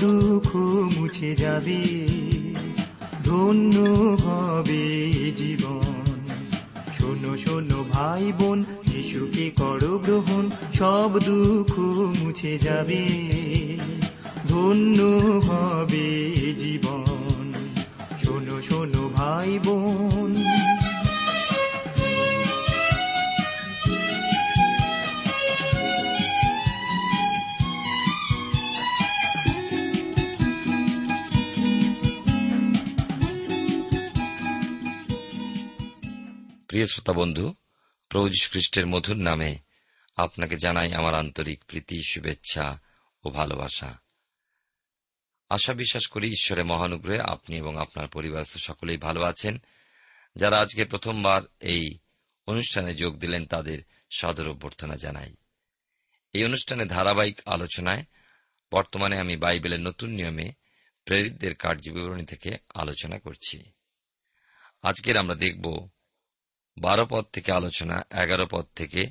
দুঃখ মুছে যাবে, ধন্য হবে জীবন। শোনো শোনো ভাই বোন, যিশুকে করো গ্রহণ, সব দুঃখ মুছে যাবে, ধন্য হবে জীবন। শোনো শোনো ভাই বোন। প্রিয় শ্রোতা বন্ধু, প্রভু খ্রিস্টের মধুর নামে আপনাকে জানাই আমার আন্তরিক প্রীতি, শুভেচ্ছা ও ভালোবাসা। আশা বিশ্বাস করি ঈশ্বরের মহানুগ্রহে আপনি এবং আপনার পরিবার সকলেই ভালো আছেন। যারা আজকে প্রথমবার এই অনুষ্ঠানে যোগ দিলেন তাদের সদর অভ্যর্থনা জানাই। এই অনুষ্ঠানে ধারাবাহিক আলোচনায় বর্তমানে আমি বাইবেলের নতুন নিয়মে প্রেরিতদের কার্যবিবরণী থেকে আলোচনা করছি। আজকের আমরা দেখব বারো পদ থেকে আলোচনা, এগারো পদ থেকে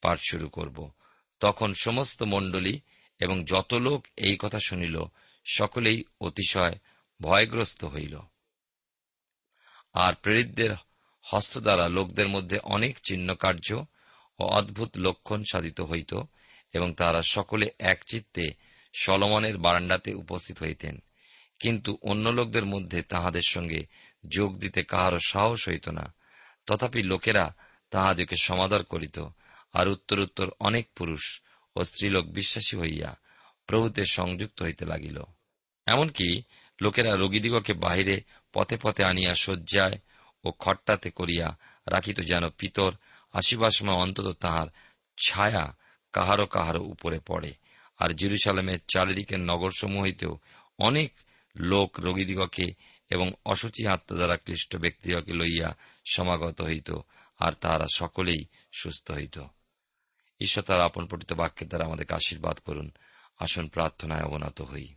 পাঠ শুরু করব। তখন সমস্ত মণ্ডলী এবং যত লোক এই কথা শুনিল, সকলেই অতিশয় ভয়গ্রস্ত হইল। আর প্রেরিতদের হস্ত দ্বারা লোকদের মধ্যে অনেক চিহ্ন কার্য ও অদ্ভুত লক্ষণ সাধিত হইত এবং তারা সকলে একচিত্তে সলমনের বারান্ডাতে উপস্থিত হইতেন। কিন্তু অন্য লোকদের মধ্যে তাহাদের সঙ্গে যোগ দিতে কাহারও সাহস হইত না। তথাপি লোকেরা তাহাদিকে সমাদর করিত, আর উত্তর উত্তর অনেক পুরুষ ও স্ত্রীলোক বিশ্বাসী হইয়া প্রভুতে সংযুক্ত হইতে লাগিল। এমনকি লোকেরা রোগীদিগকে বাহিরে পথে পথে আনিয়া শয্যায় ও খট্টাতে করিয়া রাখিত যেন পিতর আসিবার সময় অন্তত তাহার ছায়া কাহারো কাহারো উপরে পড়ে, আর জেরুসালামের চারিদিকের নগরসমূহ হইতেও অনেক লোক রোগীদিগকে এবং অসুচি আত্মা দ্বারা ক্লিষ্ট ব্যক্তিদিগকে লইয়া সমাগত হইত, আর তাহারা সকলেই সুস্থ হইত। ঈশ্বর তার আপন পঠিত বাক্যের দ্বারা আমাদেরকে আশীর্বাদ করুন। আসন প্রার্থনায় অবনত হই।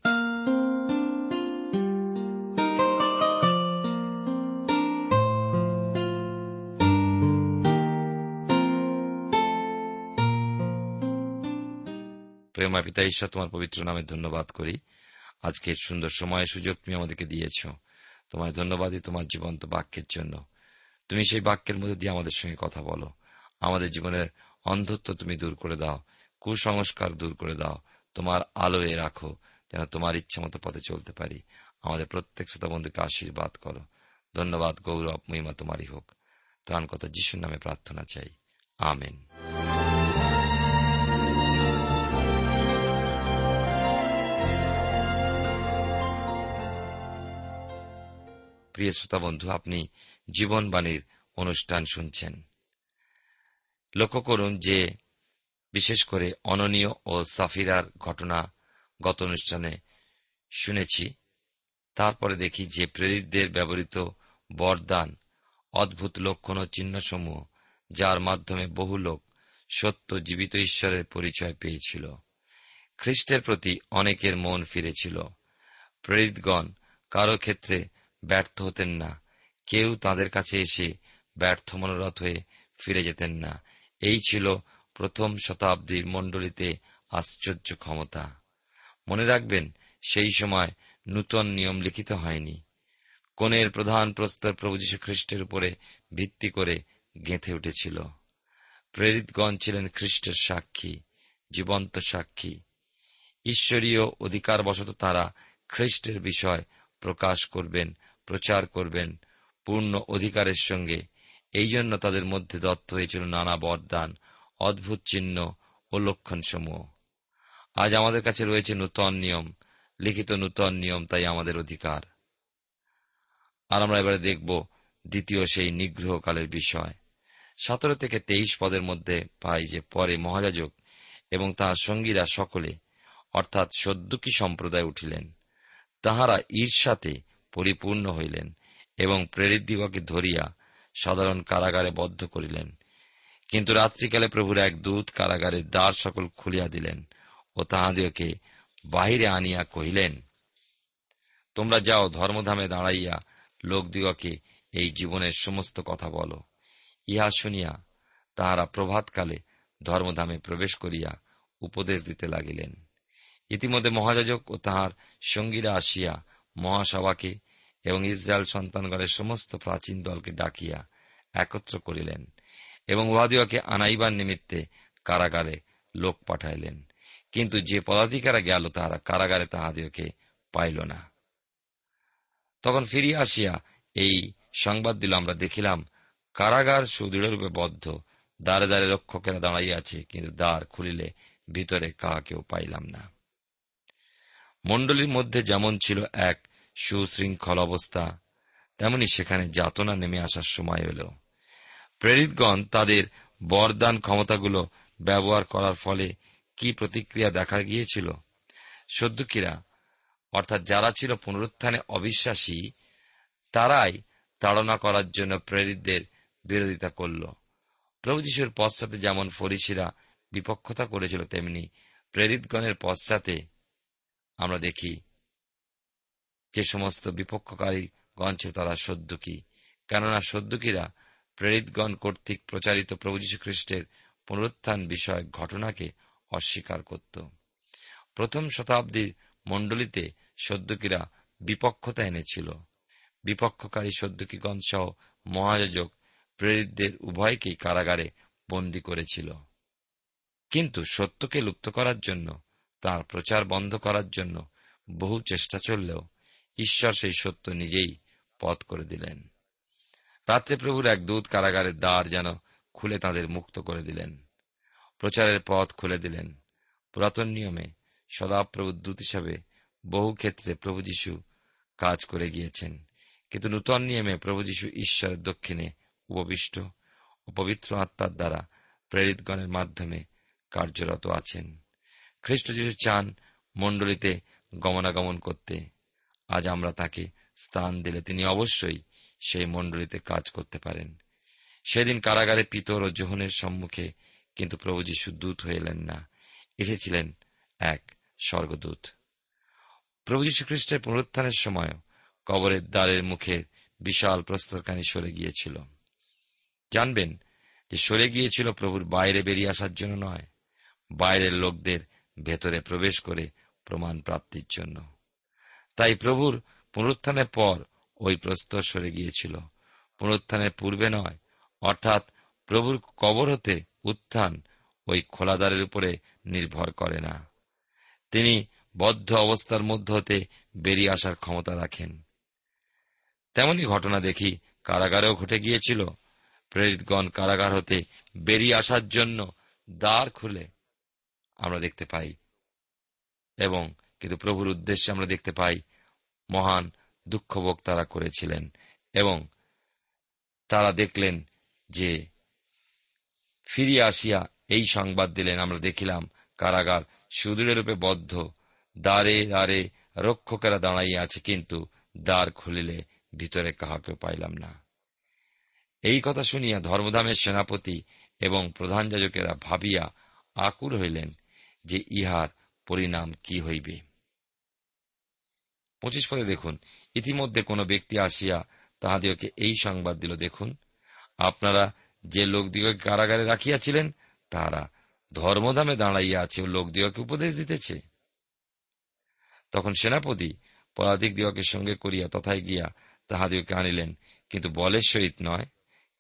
প্রেমা পিতা, ঈশ্বর তোমার পবিত্র নামে ধন্যবাদ করি। আজকের সুন্দর সময় সুযোগ তুমি আমাদেরকে দিয়েছ। তোমায় ধন্যবাদই তোমার জীবন্ত বাক্যের জন্য। তুমি সেই বাক্যের মধ্যে দিয়ে আমাদের সঙ্গে কথা বলো। আমাদের জীবনের অন্ধত্ব তুমি দূর করে দাও, কুসংস্কার দূর করে দাও, তোমার আলোয় রাখো, যেন তোমার ইচ্ছা মতো পথে চলতে পারি। আমাদের প্রত্যেক শ্রোতা বন্ধুকে আশীর্বাদ করো। ধন্যবাদ, গৌরব, মহিমা তোমারই হোক। ত্রাণ কথা যিশুর নামে প্রার্থনা চাই। আমেন। প্রিয় শ্রোতা বন্ধু, আপনি জীবনবাণীর অনুষ্ঠান শুনছেন। লক্ষ্য করুন যে, বিশেষ করে অননীয় ও সাফিরার ঘটনা গত অনুষ্ঠানে শুনেছি। তারপরে দেখি যে, প্রেরিতদের ব্যবহৃত বরদান, অদ্ভুত লক্ষণ ও চিহ্নসমূহ, যার মাধ্যমে বহু লোক সত্য জীবিত ঈশ্বরের পরিচয় পেয়েছিল। খ্রিস্টের প্রতি অনেকের মন ফিরেছিল। প্রেরিতগণ কারও ক্ষেত্রে ব্যর্থ হতেন না। কেউ তাদের কাছে এসে ব্যর্থ মনোরথ হয়ে ফিরে যেতেন না। এই ছিল প্রথম শতাব্দীর মণ্ডলীতে আশ্চর্য ক্ষমতা। মনে রাখবেন, সেই সময় নূতন নিয়ম লিখিত হয়নি। কোনের প্রধান প্রস্তর প্রভু যীশু খ্রিস্টের উপরে ভিত্তি করে গেঁথে উঠেছিল। প্রেরিতগণ ছিলেন খ্রিস্টের সাক্ষী, জীবন্ত সাক্ষী। ঈশ্বরীয় অধিকারবশত তারা খ্রিস্টের বিষয় প্রকাশ করবেন প্রচার করবেন পূর্ণ অধিকারের সঙ্গে। এই জন্য তাদের মধ্যে দত্ত হয়েছিল নানা বরদান, অদ্ভুত চিহ্ন ও লক্ষণসমূহ। আজ আমাদের কাছে রয়েছে নূতন নিয়ম, লিখিত নূতন নিয়ম তাই আমাদের অধিকার। আর আমরা এবারে দেখব দ্বিতীয় সেই নিগ্রহকালের বিষয়। সতেরো থেকে তেইশ পদের মধ্যে পাই যে পরে মহাজাজক এবং তাহার সঙ্গীরা সকলে, অর্থাৎ সদ্যুকী সম্প্রদায় উঠিলেন। তাহারা ঈর্ষাতে পরিপূর্ণ হইলেন এবং প্রেরিত দিগকে ধরিয়া সাধারণ কারাগারে বদ্ধ করিলেন। কিন্তু রাত্রিকালে প্রভুর এক দূত কারাগারের দ্বার সকল খুলিয়া দিলেন ও তাহাদিওকে বাহিরে আনিয়া কহিলেন, তোমরা যাও, ধর্মধামে দাঁড়াইয়া লোকদিগকে এই জীবনের সমস্ত কথা বলো। ইহা শুনিয়া তাহারা প্রভাতকালে ধর্মধামে প্রবেশ করিয়া উপদেশ দিতে লাগিলেন। ইতিমধ্যে মহাযাজক ও তাহার সঙ্গীরা আসিয়া মহাসভাকে এবং ইসরায়েল সন্তানগণের সমস্ত প্রাচীন দলকে ডাকিয়া একত্র করিলেন এবং উহাদিওকে আনাইবার নিমিত্তে কারাগারে লোক পাঠাইলেন। কিন্তু যে পদাধিকারা গেল তাহারা কারাগারে তাহাদিওকে পাইল না। তখন ফিরিয়া আসিয়া এই সংবাদ দিল, আমরা দেখিলাম কারাগার সুদৃঢ়রূপে বদ্ধ, দ্বারে দ্বারে রক্ষকেরা দাঁড়াইয়াছে কিন্তু দ্বার খুলিলে ভিতরে কাহাকেও পাইলাম না। মণ্ডলীর মধ্যে যেমন ছিল এক সুশৃঙ্খল অবস্থা তেমনি সেখানে যাতনা নেমে আসার সময় এল। প্রেরিতগণ তাদের বরদান ক্ষমতাগুলো ব্যবহার করার ফলে কি প্রতিক্রিয়া দেখা গিয়েছিল? সদ্যুকিরা, অর্থাৎ যারা ছিল পুনরুত্থানে অবিশ্বাসী, তারাই তাড়না করার জন্য প্রেরিতদের বিরোধিতা করল। প্রভু যিশুর পশ্চাতে যেমন ফরিসিরা বিপক্ষতা করেছিল, তেমনি প্রেরিতগণের পশ্চাতে আমরা দেখি যে সমস্ত বিপক্ষকারী ছিল তারা সদ্যুকী কেননা সদ্যুকীরা প্রেরিতগণ কর্তৃক প্রচারিত প্রভু খ্রিস্টের পুনরুত্থান বিষয়ক ঘটনাকে অস্বীকার করত। প্রথম শতাব্দীর মণ্ডলীতে সদ্যুকীরা বিপক্ষতা এনেছিল। বিপক্ষকারী সদ্যুকীগণ সহ মহাযোজক প্রেরিতদের উভয়কেই কারাগারে বন্দী করেছিল। কিন্তু সত্যকে লুপ্ত করার জন্য, তার প্রচার বন্ধ করার জন্য বহু চেষ্টা চললেও ঈশ্বর সেই সত্য নিজেই পথ করে দিলেন। রাত্রে প্রভুর এক দূত কারাগারের দ্বার যেন খুলে তাদের মুক্ত করে দিলেন। প্রচারের পথ খুলে দিলেন। পুরাতন নিয়মে সদাপ্রভু দূত হিসাবে বহু ক্ষেত্রে প্রভু যীশু কাজ করে গিয়েছেন। কিন্তু নূতন নিয়মে প্রভু যীশু ঈশ্বরের দক্ষিণে উপবিষ্ট ও পবিত্র আত্মার দ্বারা প্রেরিতগণের মাধ্যমে কার্যরত আছেন। খ্রিস্ট যীশু চান মণ্ডলীতে গমনাগমন করতে। আজ আমরা তাকে স্থান দিলে তিনি অবশ্যই সেই মণ্ডলীতে কাজ করতে পারেন। সেদিন কারাগারে পিতর ও জোহনের সম্মুখে কিন্তু প্রভু যীশু দূত এলেন না। এসেছিলেন এক স্বর্গদূত। প্রভু যীশু খ্রিস্টের পুনরুত্থানের সময় কবরের দ্বারের মুখে বিশাল প্রস্তরকানি সরে গিয়েছিল। জানবেন যে সরে গিয়েছিল প্রভুর বাইরে বেরিয়ে আসার জন্য নয়, বাইরের লোকদের ভেতরে প্রবেশ করে প্রমাণ প্রাপ্তির জন্য। তাই প্রভুর পুনরুত্থানের পর ওই প্রস্তর সরে গিয়েছিল। পুনরুত্থানের পূর্বে নয়, অর্থাৎ প্রভুর কবর হতে উত্থান ওই খোলাদারের উপরে নির্ভর করে না। তিনি বদ্ধ অবস্থার মধ্য হতে বেরিয়ে আসার ক্ষমতা রাখেন। তেমনই ঘটনা দেখি কারাগারেও ঘটে গিয়েছিল। প্রেরিতগণ কারাগার হতে বেরিয়ে আসার জন্য দ্বার খুলে আমরা দেখতে পাই এবং কিন্তু প্রভুর উদ্দেশ্যে আমরা দেখতে পাই মহান দুঃখভোগ তারা করেছিলেন এবং তারা দেখলেন যে ফিরিয়ে আসিয়া এই সংবাদ দিলেন। আমরা দেখিলাম কারাগার সুদূরেরূপে বদ্ধ, দ্বারে দ্বারে রক্ষকেরা দাঁড়াইয়া আছে, কিন্তু দ্বার খুলিলে ভিতরে কাহাকেও পাইলাম না। এই কথা শুনিয়া ধর্মধামের সেনাপতি এবং প্রধান যাজকেরা ভাবিয়া আকুল হইলেন যে ইহার পরিণাম কি হইবে। পঁচিশ পদে দেখুন। ইতিমধ্যে কোন ব্যক্তি আসিয়া তাহাদিওকে এই সংবাদ দিল, দেখুন, আপনারা যে লোকদিগকে কারাগারে রাখিয়াছিলেন, তাহারা ধর্মধামে দাঁড়াইয়া আছে লোকদিগকে উপদেশ দিতেছে। তখন সেনাপতি পদাধিক দিগকে সঙ্গে করিয়া তথায় গিয়া তাহাদিওকে আনিলেন, কিন্তু বলের সহিত নয়,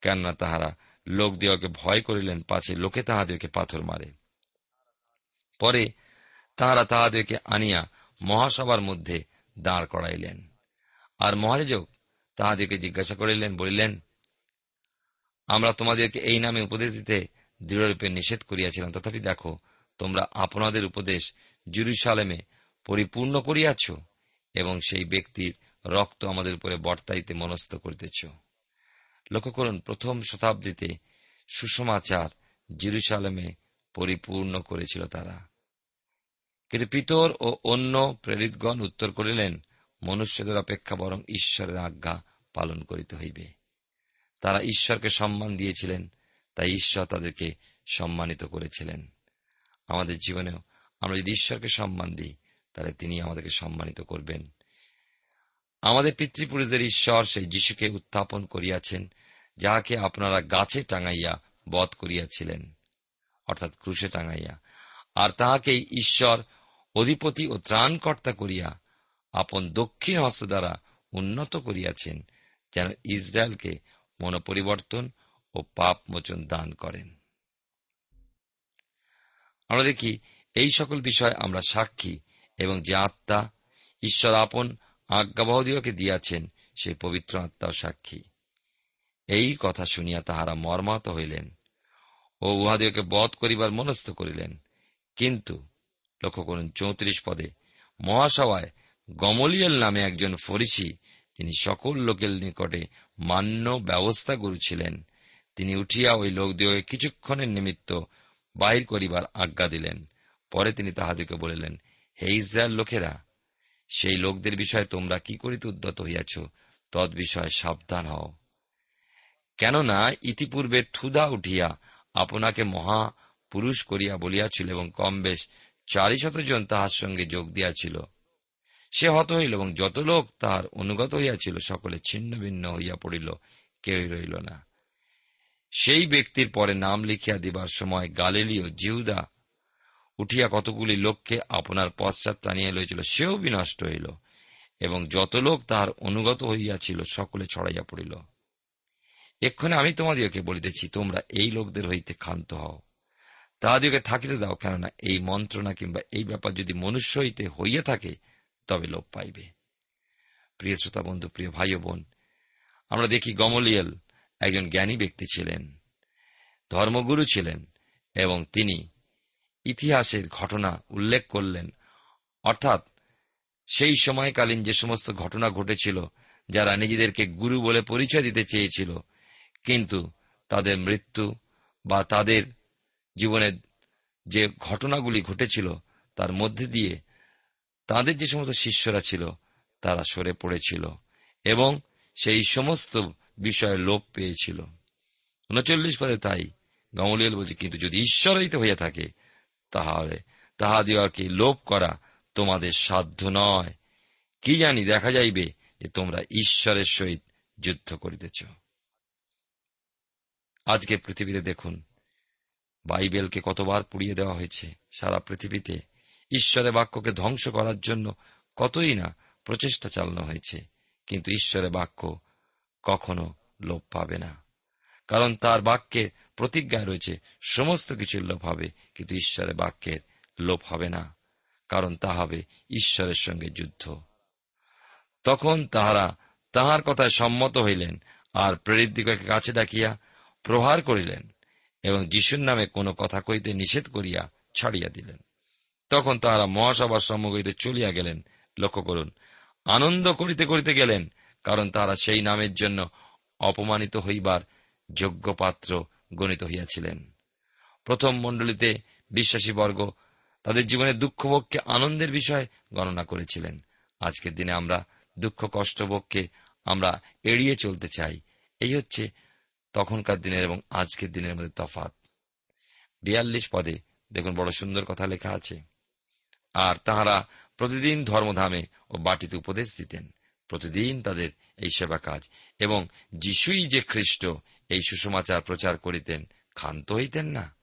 কেননা তাহারা লোক দিওকে ভয় করিলেন, পাছে লোকে তাহাদেরকে পাথর মারে। পরে তাহারা তাহাদেরকে আনিয়া মহাসভার মধ্যে দাঁড় করাইলেন। আর মহারাজক তাহাদেরকে জিজ্ঞাসা করিলেন, বলিলেন, আমরা তোমাদেরকে এই নামে উপদেশ দিতে দৃঢ়রূপে নিষেধ করিয়াছিলাম। তথাপি দেখো, তোমরা আপনাদের উপদেশ জুরুসালেমে পরিপূর্ণ করিয়াছ এবং সেই ব্যক্তির রক্ত আমাদের উপরে বর্তাইতে মনস্থ করিতেছ। লক্ষ্য করুন, প্রথম শতাব্দীতে সুষমাচার জিরুসালেমে পরিপূর্ণ করেছিল তারা। কিন্তু পিতর ও অন্য প্রেরিতগণ উত্তর করিলেন, মনুষ্যদের অপেক্ষা বরং ঈশ্বরের আজ্ঞা পালন করিতে হইবে। তারা ঈশ্বরকে সম্মান দিয়েছিলেন, তাই ঈশ্বর তাদেরকে সম্মানিত করেছিলেন। আমাদের জীবনেও আমরা যদি ঈশ্বরকে সম্মান দিই, তাহলে তিনি আমাদেরকে সম্মানিত করবেন। আমাদের পিতৃপুরুষদের ঈশ্বর সেই যিশুকে উত্থাপন করিয়াছেন, যাহাকে আপনারা গাছে টাঙাইয়া বধ করিয়াছিলেন, অর্থাৎ ক্রুশে টাঙাইয়া। আর তাহাকেই ঈশ্বর অধিপতি ও ত্রাণকর্তা করিয়া আপন দক্ষিণ হস্ত দ্বারা উন্নত করিয়াছেন, যেন ইসরায়েলকে মনোপরিবর্তন ও পাপ মোচন দান করেন। আমরা দেখি, এই সকল বিষয় আমরা সাক্ষী এবং যে আত্মা ঈশ্বর আপন আজ্ঞাবহদীয়কে দিয়াছেন, সেই পবিত্র আত্মাও সাক্ষী। এই কথা শুনিয়া তাহারা মর্মাহত হইলেন ও উহাদিওকে বধ করিবার মনস্থ করিলেন। কিন্তু লক্ষ্য করুন, চৌত্রিশ পদে। মহাসভায় গমলিয়াল নামে একজন ফরিসি যিনি সকল লোকের নিকটে মান্য ব্যবস্থা গুরু তিনি উঠিয়া ওই লোকদিওকে কিছুক্ষণের নিমিত্ত বাহির করিবার আজ্ঞা দিলেন। পরে তিনি তাহাদিকে বলিলেন, হে ইসরায়েল লোকেরা, সেই লোকদের বিষয়ে তোমরা কি করিতে উদ্যত হইয়াছ? তদ বিষয়ে সাবধান হও। কেননা ইতিপূর্বে থুদা উঠিয়া আপনাকে মহা পুরুষ করিয়া বলিয়াছিল এবং কম বেশ চারি জন তাহার সঙ্গে যোগ দিয়াছিল। সে হত হইল এবং যত লোক তাহার অনুগত হইয়াছিল, সকলে ছিন্ন ভিন্ন হইয়া পড়িল, কেউই রইল না। সেই ব্যক্তির পরে নাম লিখিয়া দিবার সময় গালিলীয় জিহুদা উঠিয়া কতগুলি লোককে আপনার পশ্চাৎ টানিয়া লইছিল সেও বিনষ্ট হইল এবং যত লোক তাহার অনুগত হইয়াছিল, সকলে ছড়াইয়া পড়িল। এক্ষণে আমি তোমাদিওকে বলিতেছি, তোমরা এই লোকদের হইতে ক্ষান্ত হও। তাহাদিওকে থাকিতে দাও, কেননা এই মন্ত্রণা কিংবা এই ব্যাপার যদি মনুষ্য হইতে হইয়া থাকে, তবে লোপ পাইবে। প্রিয় শ্রোতা বন্ধু, প্রিয় ভাই বোন, আমরা দেখি গমলিয়াল একজন জ্ঞানী ব্যক্তি ছিলেন, ধর্মগুরু ছিলেন, এবং তিনি ইতিহাসের ঘটনা উল্লেখ করলেন। অর্থাৎ সেই সময়কালীন যে সমস্ত ঘটনা ঘটেছিল, যারা নিজেদেরকে গুরু বলে পরিচয় দিতে চেয়েছিল, কিন্তু তাদের মৃত্যু বা তাদের জীবনের যে ঘটনাগুলি ঘটেছিল, তার মধ্যে দিয়ে তাদের যে সমস্ত শিষ্যরা ছিল, তারা সরে পড়েছিল এবং সেই সমস্ত বিষয়ে লোপ পেয়েছিল। উনচল্লিশ পদে তাই গমলিয়াল বলছে, কিন্তু যদি ঈশ্বর হইতে হইয়া থাকে, তাহলে তাহাদিওকে লোপ করা তোমাদের সাধ্য নয়। কি জানি দেখা যাইবে যে তোমরা ঈশ্বরের সহিত যুদ্ধ করিতেছ। আজকে পৃথিবীতে দেখুন বাইবেলকে কতবার পুড়িয়ে দেওয়া হয়েছে সারা পৃথিবীতে। ঈশ্বরের বাক্যকে ধ্বংস করার জন্য কতই না প্রচেষ্টা চালানো হয়েছে, কিন্তু ঈশ্বরের বাক্য কখনো লোপ পাবে না। কারণ তার বাক্যে প্রতিজ্ঞায় রয়েছে, সমস্ত কিছুর লোপ হবে, কিন্তু ঈশ্বরের বাক্যের লোপ হবে না, কারণ তা হবে ঈশ্বরের সঙ্গে যুদ্ধ। তখন তাহারা তাহার কথায় সম্মত হইলেন আর প্রেরিত দিগকে কাছে ডাকিয়া প্রহার করিলেন। এবং যিশুর নামে কোনো কথা কইতে নিষেধ করিয়া ছাড়িয়া দিলেন। তখন তাহারা মহাসভার সম্মুখ হইতে চলিয়া গেলেন। লক্ষ্য করুন, আনন্দ করিতে করিতে গেলেন, কারণ তাহারা সেই নামের জন্য অপমানিত হইবার যোগ্য পাত্র গণিত হইয়াছিলেন। প্রথম মণ্ডলীতে বিশ্বাসী বর্গ তাদের জীবনে দুঃখভোগকে আনন্দের বিষয় গণনা করেছিলেন। আজকের দিনে আমরা দুঃখ কষ্টভোগকে আমরা এড়িয়ে চলতে চাই। এই হচ্ছে তখনকার দিনের এবং আজকের দিনের মধ্যে তফাত বিয়াল্লিশ পদে দেখুন বড় সুন্দর কথা লেখা আছে। আর তাহারা প্রতিদিন ধর্মধামে ও বাটিতে উপদেশ দিতেন। প্রতিদিন তাদের এই সেবা কাজ এবং যিশুই যে খ্রিস্ট এই সুসমাচার প্রচার করিতেন, ক্ষান্ত হইতেন না।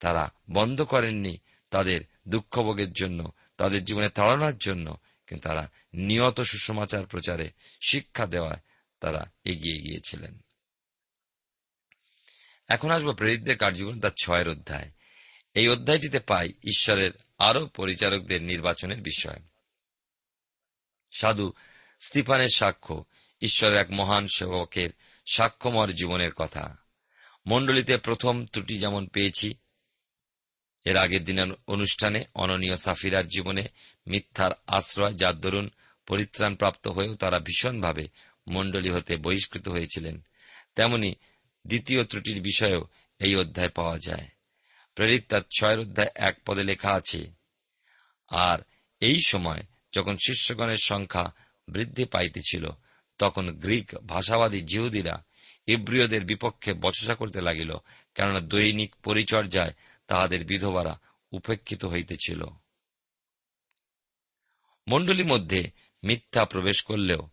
তারা বন্ধ করেননি তাদের দুঃখভোগের জন্য, তাদের জীবনে তাড়ানোর জন্য, কিন্তু তারা নিয়ত সুসমাচার প্রচারে শিক্ষা দেওয়ায় তারা এগিয়ে গিয়েছিলেন। এখন আসব প্রেরিতদের কার্যক্রম তার ছয়ের অধ্যায়। এই অধ্যায়টিতে পাই ঈশ্বরের আরও পরিচারকদের নির্বাচনের বিষয়। সাধু স্তিফানের সাক্ষ্য, ঈশ্বরের এক মহান সেবকের সাক্ষ্যমর জীবনের কথা। মণ্ডলীতে প্রথম ত্রুটি যেমন পেয়েছি, এর আগের দিনের অনুষ্ঠানে অননীয় সাফিরার জীবনে মিথ্যার আশ্রয়, যার দরুন পরিত্রাণপ্রাপ্ত হয়েও তারা ভীষণভাবে মণ্ডলী হতে বহিষ্কৃত হয়েছিলেন। তেমনি দ্বিতীয় ত্রুটির বিষয়েও এই অধ্যায় পাওয়া যায়। প্রেরিত তার ছয়ের অধ্যায় এক পদে লেখা আছে, আর এই সময় যখন শিষ্যগণের সংখ্যা বৃদ্ধি পাইতেছিল, তখন গ্রিক ভাষাবাদী জিহুদিরা ইব্রিয়দের বিপক্ষে বচসা করতে লাগিল, কেননা দৈনিক পরিচর্যায় তাহাদের বিধবারা উপেক্ষিত হইতেছিল। মণ্ডলীর মধ্যে মিথ্যা প্রবেশ করলেও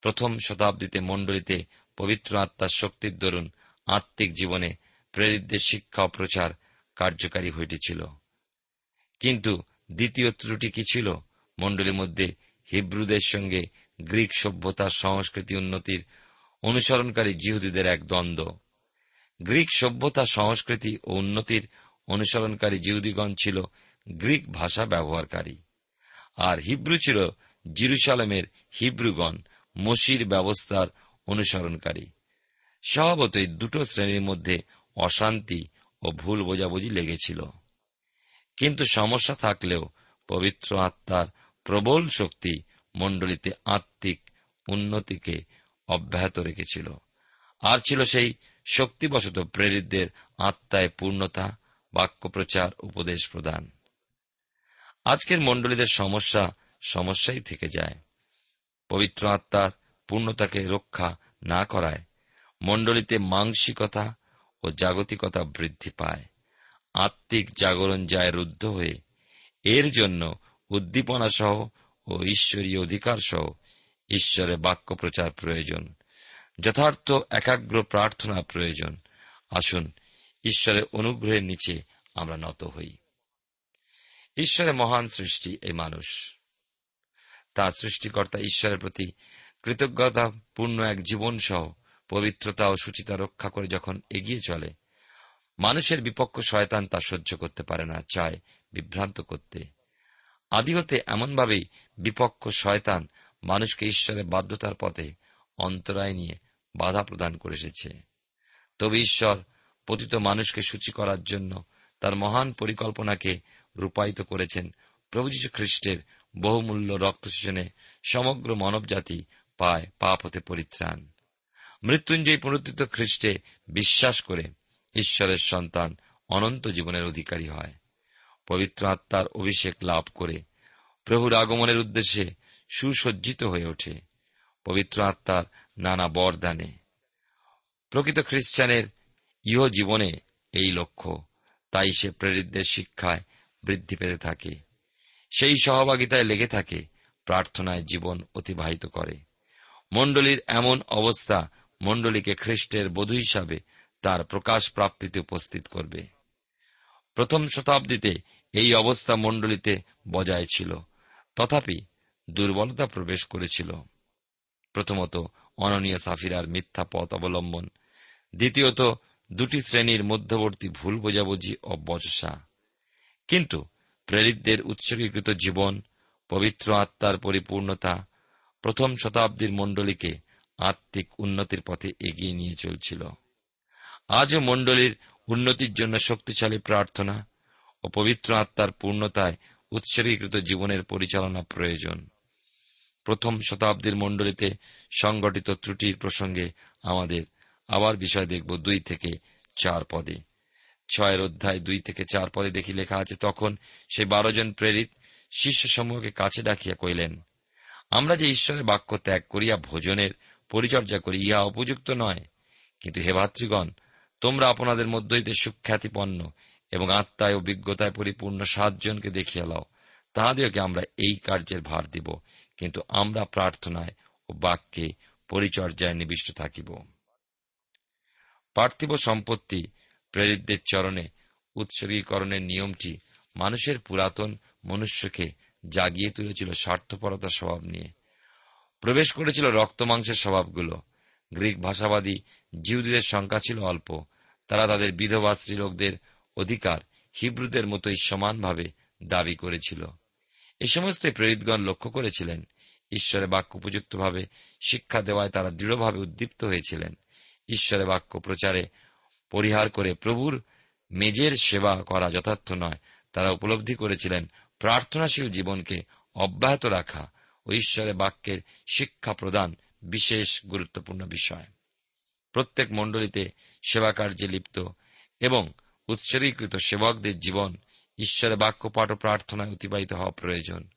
প্রথম শতাব্দীতে মণ্ডলীতে পবিত্র আত্মার শক্তির দরুন আত্মিক জীবনে প্রেরিতদের শিক্ষা প্রচার কার্যকারী হইতেছিল। কিন্তু দ্বিতীয় ত্রুটি কি ছিল? মণ্ডলীর মধ্যে হিব্রুদের সঙ্গে গ্রিক সভ্যতার সংস্কৃতি উন্নতির অনুসরণকারী জিহুদীদের এক দ্বন্দ্ব। গ্রিক সভ্যতা, সংস্কৃতি ও উন্নতির অনুসরণকারী জিহুদিগণ ছিল গ্রিক ভাষা ব্যবহারকারী। আর হিব্রু ছিল জিরুসালামের হিব্রুগণ, মসির ব্যবস্থার অনুসরণকারী। স্বভাবতই দুটো শ্রেণির মধ্যে অশান্তি ও ভুল বোঝাবুঝি লেগেছিল। কিন্তু সমস্যা থাকলেও পবিত্র আত্মার প্রবল শক্তি মণ্ডলীতে আত্মিক উন্নতিকে অব্যাহত রেখেছিল। আর ছিল সেই শক্তিবশত প্রেরিতদের আত্মায় পূর্ণতা বাক্য প্রচার উপদেশ প্রদান। আজকের মণ্ডলীদের সমস্যা সমস্যাই থেকে যায়। পবিত্র আত্মার পূর্ণতাকে রক্ষা না করায় মণ্ডলীতে মাংসিকতা ও জাগতিকতা বৃদ্ধি পায়। আত্মিক জাগরণ যায় রুদ্ধ হয়ে। এর জন্য উদ্দীপনা সহ ও ঈশ্বরীয় অধিকার সহ ঈশ্বরের বাক্য প্রচার প্রয়োজন। যথার্থ একাগ্র প্রার্থনা প্রয়োজন। আসুন, ঈশ্বরের অনুগ্রহের নিচে আমরা নত হই। ঈশ্বরের মহান সৃষ্টি এই মানুষ। তার সৃষ্টিকর্তা ঈশ্বরের প্রতি কৃতজ্ঞতা পূর্ণ এক জীবন সহ পবিত্রতা ও সুচিতা রক্ষা করে যখন এগিয়ে চলে, মানুষের বিপক্ষ শয়তান তা সহ্য করতে পারে না, চায় বিভ্রান্ত করতে। আদি হতে এমনভাবেই বিপক্ষ শয়তান মানুষকে ঈশ্বরের বাধ্যতার পথে অন্তরায় নিয়ে বাধা প্রদান করে এসেছে। তবে ঈশ্বর পতিত মানুষকে সূচি করার জন্য তার মহান পরিকল্পনাকে রূপায়িত করেছেন প্রভু যীশু খ্রিস্টের বহুমূল্য রক্তশোষণে সমগ্র মানবজাতি পায় পাপ হতে পরিত্রাণ। মৃত্যুঞ্জয়ী পুনরুত্থিত খ্রিস্টে বিশ্বাস করে ঈশ্বরের সন্তান অনন্ত জীবনের অধিকারী হয়। পবিত্র আত্মার অভিষেক লাভ করে প্রভুর আগমনের উদ্দেশ্যে সুসজ্জিত হয়ে ওঠে। পবিত্র আত্মার নানা বরদানে। প্রকৃত খ্রিস্টানের ইহ জীবনে এই লক্ষ্য, তাই সে প্রেরিতদের শিক্ষায় বৃদ্ধি পেতে থাকে। সেই সহভাগিতায় লেগে থাকে, প্রার্থনায় জীবন অতিবাহিত করে। মণ্ডলীর এমন অবস্থা মণ্ডলীকে খ্রিস্টের বধূ হিসাবে তার প্রকাশ প্রাপ্তিতে উপস্থিত করবে। প্রথম শতাব্দীতে এই অবস্থা মণ্ডলীতে বজায় ছিল। তথাপি দুর্বলতা প্রবেশ করেছিল। প্রথমত অননীয় সাফিরার মিথ্যা পথ অবলম্বন, দ্বিতীয়ত দুটি শ্রেণির মধ্যবর্তী ভুল বোঝাবুঝি ও বচসা। কিন্তু প্রেরিতদের উৎসর্গীকৃত জীবন, পবিত্র আত্মার পরিপূর্ণতা প্রথম শতাব্দীর মণ্ডলীকে আত্মিক উন্নতির পথে এগিয়ে নিয়ে চলছিল। আজও মণ্ডলীর উন্নতির জন্য শক্তিশালী প্রার্থনা ও পবিত্র আত্মার পূর্ণতায় উৎসর্গীকৃত জীবনের পরিচালনা প্রয়োজন। প্রথম শতাব্দীর মণ্ডলীতে সংগঠিত ত্রুটির প্রসঙ্গে আমাদের আবার বিষয় দেখব দুই থেকে চার পদে। ছয়ের অধ্যায় দুই থেকে চার পদে দেখি লেখা আছে, তখন সে বারো জন প্রেরিত শিষ্য সমূহকে কাছে ডাকিয়া কইলেন আমরা যে ঈশ্বরের বাক্য ত্যাগ করিয়া ভোজনের পরিচর্যা করি, ইহা উপযুক্ত নয়। কিন্তু হে ভাতৃগণ, তোমরা আপনাদের মধ্য হইতে সুখ্যাতিপন্ন এবং আত্মায় অভিজ্ঞতায় পরিপূর্ণ সাতজনকে দেখিয়া লও। তাহাদেরকে আমরা এই কার্যের ভার দিব, কিন্তু আমরা প্রার্থনায় ও বাক্যে পরিচর্যায় নিবিষ্ট থাকিব। পার্থিব সম্পত্তি প্রেরিতদের চরণে উৎসর্গীকরণের নিয়মটি মানুষের পুরাতন মনুষ্যকে জাগিয়ে তুলেছিল স্বার্থপরতার স্বভাব নিয়ে। প্রবেশ করেছিল রক্ত মাংসের স্বভাবগুলো। গ্রিক ভাষাবাদী জিউদের সংখ্যা ছিল অল্প। তারা তাদের বিধবা স্ত্রীলোকদের অধিকার হিব্রুদের মতোই সমানভাবে দাবি করেছিল। এ সমস্ত প্রেরিতগণ লক্ষ্য করেছিলেন। ঈশ্বরের বাক্য উপযুক্তভাবে শিক্ষা দেওয়ায় তারা দৃঢ়ভাবে উদ্দীপ্ত হয়েছিলেন। ঈশ্বরের বাক্য প্রচারে পরিহার করে প্রভুর মেজের সেবা করা যথার্থ নয়। তারা উপলব্ধি করেছিলেন প্রার্থনাশীল জীবনকে অব্যাহত রাখা ও ঈশ্বরের বাক্যের শিক্ষা প্রদান বিশেষ গুরুত্বপূর্ণ বিষয়। প্রত্যেক মণ্ডলীতে সেবা কার্যে লিপ্ত এবং উৎসর্গীকৃত সেবকদের জীবন ঈশ্বরের বাক্য পাঠ ও প্রার্থনায় অতিবাহিত হওয়া প্রয়োজন।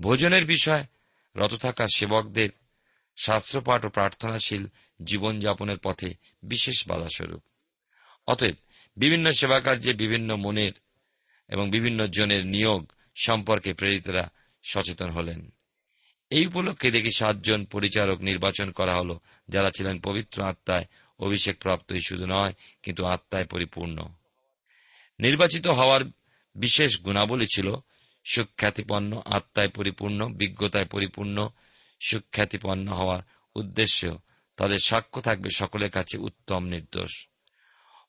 ভোজনের বিষয়, রত থাকা সেবকদের শাস্ত্রপাঠ ও প্রার্থনাশীল জীবনযাপনের পথে বিশেষ বাধাস্বরূপ। অতএব বিভিন্ন সেবা কার্যে বিভিন্ন মনের এবং বিভিন্ন জনের নিয়োগ সম্পর্কে প্রেরিতরা সচেতন হলেন। এই উপলক্ষে দেখি সাতজন পরিচারক নির্বাচন করা হল, যারা ছিলেন পবিত্র আত্মায়। অভিষেক প্রাপ্তই শুধু নয়, কিন্তু আত্মায় পরিপূর্ণ। নির্বাচিত হওয়ার বিশেষ গুণাবলী ছিল সুখ্যাতিপন্ন, আত্মায় পরিপূর্ণ, বিজ্ঞতায় পরিপূর্ণ, সুখ্যাতিপন্ন হওয়ার উদ্দেশ্য। তাদের সাক্ষ্য থাকবে সকলের কাছে উত্তম নির্দোষ।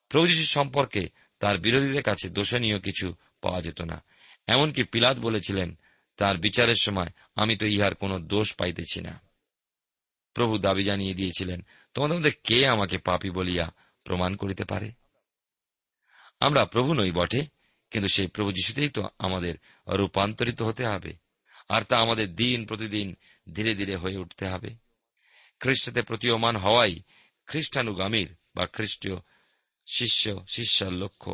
প্রভু সম্পর্কে তার বিরোধীদের কাছে দোষণীয় কিছু পাওয়া যেত না। এমনকি পিলাত বলেছিলেন, তার বিচারের সময় আমি তো ইহার কোন দোষ পাইতেছি না। প্রভু দাবি জানিয়ে দিয়েছিলেন, তোমাদের মধ্যে কে আমাকে পাপি বলিয়া প্রমাণ করিতে পারে? আমরা প্রভু নই বটে, কিন্তু সেই প্রভু যিশুতেই তো আমাদের রূপান্তরিত হতে হবে, আর তা আমাদের দিন প্রতিদিন ধীরে ধীরে হয়ে উঠতে হবে। খ্রিস্টতে প্রতীয়মান হওয়াই খ্রিস্টানুগামীর বা খ্রিস্টীয় শিষ্য শিষ্যার লক্ষ্য।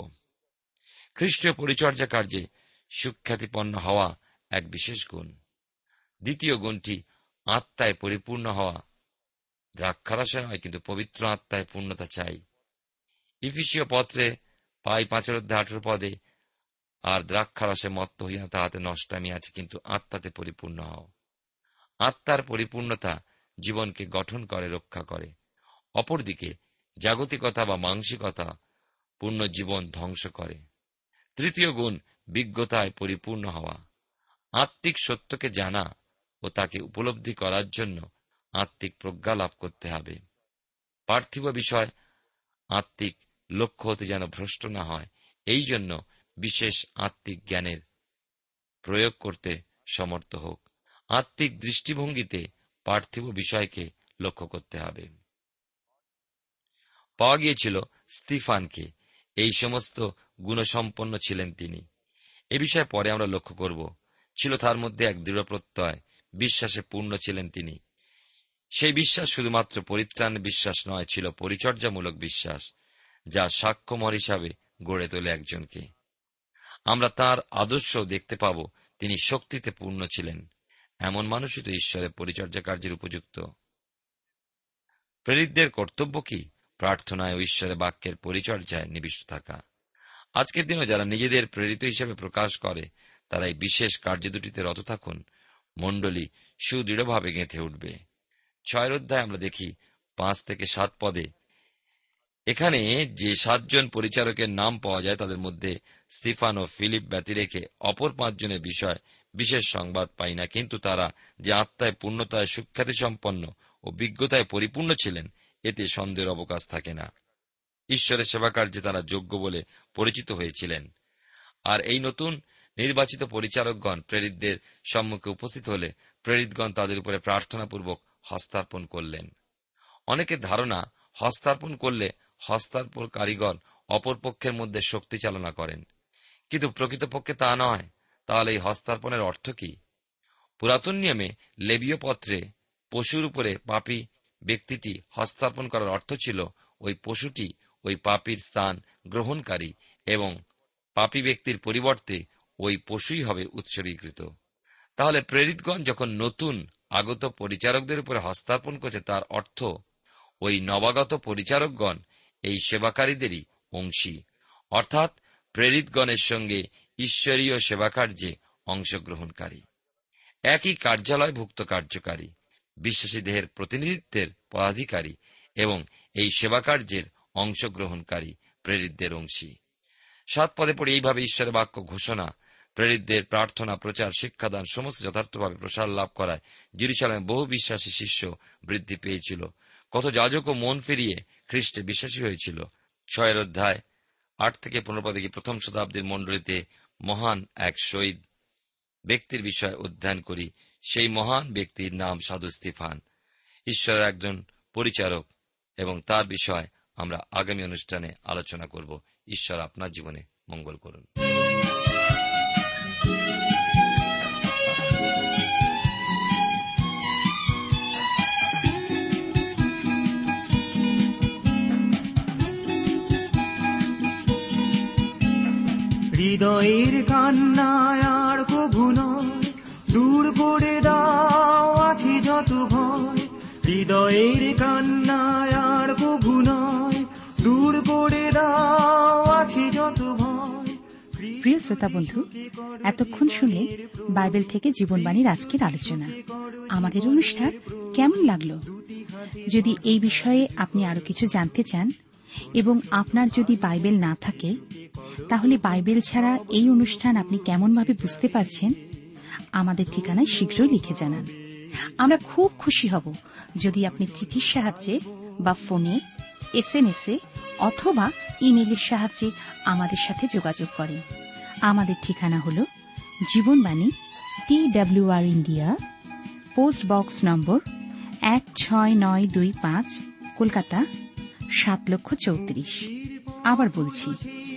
খ্রিস্টীয় পরিচর্যা কার্যে সুখ্যাতিপন্ন হওয়া এক বিশেষ গুণ। দ্বিতীয় গুণটি আত্মায় পরিপূর্ণ হওয়া। দ্রাক্ষারসে নয়, কিন্তু পবিত্র আত্মায় পূর্ণতা চাই। ইফিসীয় পত্রে পাই পাঁচের অধ্যায় আঠেরো পদে, আর দ্রাক্ষারসে মত্ত হইয়া তাহাতে নষ্টামি আছে, কিন্তু আত্মাতে পরিপূর্ণ হও। আত্মার পরিপূর্ণতা জীবনকে গঠন করে, রক্ষা করে। অপরদিকে জাগতিকতা বা মানসিকতা পূর্ণ জীবন ধ্বংস করে। তৃতীয় গুণ, বিজ্ঞতায় পরিপূর্ণ হওয়া। আত্মিক সত্যকে জানা ও তাকে উপলব্ধি করার জন্য আত্মিক প্রজ্ঞা লাভ করতে হবে। পার্থিব বিষয়, আত্মিক লক্ষ্য হতে যেন ভ্রষ্ট না হয়, এই জন্য বিশেষ আত্মিক জ্ঞানের প্রয়োগ করতে সমর্থ হোক। আত্মিক দৃষ্টিভঙ্গিতে পার্থিব বিষয়কে লক্ষ্য করতে হবে। পাওয়া গিয়েছিল স্তিফানকে। এই সমস্ত গুণসম্পন্ন ছিলেন তিনি। এ বিষয়ে পরে আমরা লক্ষ্য করব। ছিল তার মধ্যে এক দৃঢ় প্রত্যয় বিশ্বাসে পূর্ণ ছিলেন তিনি। সেই বিশ্বাস শুধুমাত্র পরিত্রাণ বিশ্বাস নয়, ছিল পরিচর্যামূলক বিশ্বাস, যা সাক্ষ্যমর হিসাবে গড়ে তোলে একজনকে। আমরা তার আদর্শ দেখতে পাব, তিনি শক্তিতে পূর্ণ ছিলেন। এমন মানুষই তো ঈশ্বরের পরিচর্যা কার্যের উপযুক্ত। প্রেরিতদের কর্তব্য কি? প্রার্থনায় ও ঈশ্বরের বাক্যের পরিচর্যায় নিবিষ্ট থাকা। আজকের দিনে যারা নিজেদের প্রেরিত হিসেবে প্রকাশ করে, তারা এই বিশেষ কার্য দুটিতে রত থাকুন। মণ্ডলী সুদৃঢ়ভাবে গেঁথে উঠবে। ছয়ের অধ্যায় আমরা দেখি পাঁচ থেকে সাত পদে। এখানে যে সাতজন পরিচারকের নাম পাওয়া যায়, তাদের মধ্যে স্টিফান ও ফিলিপ ব্যতি রেখে অপর পাঁচজনের বিষয় বিশেষ সংবাদ পাই না, কিন্তু তারা যে আত্মায় পূর্ণতায় সুখ্যাতি সম্পন্ন ও বিজ্ঞতায় পরিপূর্ণ ছিলেন, এতে সন্দেহের অবকাশ থাকে না। ঈশ্বরের সেবাকার্যে তারা যোগ্য বলে পরিচিত হয়েছিলেন। আর এই নতুন নির্বাচিত পরিচারকগণ প্রেরিতদের সম্মুখে উপস্থিত হলে প্রেরিতগণ তাদের উপরে প্রার্থনাপূর্বক হস্তার্পণ করলেন। অনেকের ধারণা, হস্তার্পণ করলে হস্তার্পণ কারিগর অপরপক্ষের মধ্যে শক্তি চালনা করেন। কিন্তু প্রকৃতপক্ষে তা নয়। তাহলে এই হস্তার্পণের অর্থ কি? পুরাতন নিয়মে লেবীয় পত্রে পশুর উপরে পাপী ব্যক্তিটি হস্তার্পণ করার অর্থ ছিল ওই পশুটি ওই পাপীর স্থান গ্রহণকারী এবং পাপী ব্যক্তির পরিবর্তে ওই পশুই হবে উৎসর্গীকৃত। তাহলে প্রেরিতগণ যখন নতুন আগত পরিচারকদের উপরে হস্তার্পণ করছে, তার অর্থ ওই নবাগত পরিচারকগণ এই সেবাকারীদেরই অংশী অর্থাৎ প্রেরিতগণের সঙ্গে ঈশ্বরীয় সেবাকার্যে অংশগ্রহণকারী। একই কার্যালয়ভুক্ত কার্যকারী, বিশ্বাসী দেহের প্রতিনিধিত্বের পদাধিকারী এবং এই সেবাকার্যের অংশগ্রহণকারী প্রেরিতদের অংশী সাত পদে পড়ে এইভাবে ঈশ্বরের বাক্য ঘোষণা প্রেরিতদের প্রার্থনা, প্রচার, শিক্ষাদান সমস্ত যথার্থভাবে প্রসার লাভ করায়। জিরুসালামে বহু বিশ্বাসী শিষ্য বৃদ্ধি পেয়েছিল। কত যাজকও মন ফিরিয়ে খ্রিস্টে বিশ্বাসী হয়েছিল। ছয়ের অধ্যায় আট থেকে পনেরো পদে প্রথম শতাব্দীর মণ্ডলীতে মহান এক শহীদ ব্যক্তির বিষয়ে অধ্যয়ন করি। সেই মহান ব্যক্তির নাম সাধু স্তিফান। ঈশ্বরের একজন পরিচারক এবং তার বিষয় আমরা আগামী অনুষ্ঠানে আলোচনা করব। ঈশ্বর আপনার জীবনে মঙ্গল করুন। হৃদয়ের কান্নায় আর কভু দূর করে দাও, আছে যত ভয়। হৃদয়ের কান্নায় আর কভু দূর করে দাও, আছে যত ভয়। প্রিয় শ্রোতা বন্ধু, এতক্ষণ শুনে বাইবেল থেকে জীবনবাণীর আজকের আলোচনা। আমাদের অনুষ্ঠান কেমন লাগল? যদি এই বিষয়ে আপনি আরও কিছু জানতে চান এবং আপনার যদি বাইবেল না থাকে তাহলে বাইবেল ছাড়া এই অনুষ্ঠান আপনি কেমনভাবে বুঝতে পারছেন? আমাদের ঠিকানায় শীঘ্রই লিখে জানান। আমরা খুব খুশি হব যদি আপনি চিঠির সাহায্যে বা ফোনে এস এম এস এ অথবা ইমেলের সাহায্যে আমাদের সাথে যোগাযোগ করেন। আমাদের ঠিকানা হল Jibanbani T W R India, post box number এক ছয় নয় দুই পাঁচ, কলকাতা, সাত লক্ষ চৌত্রিশ। আবার বলছি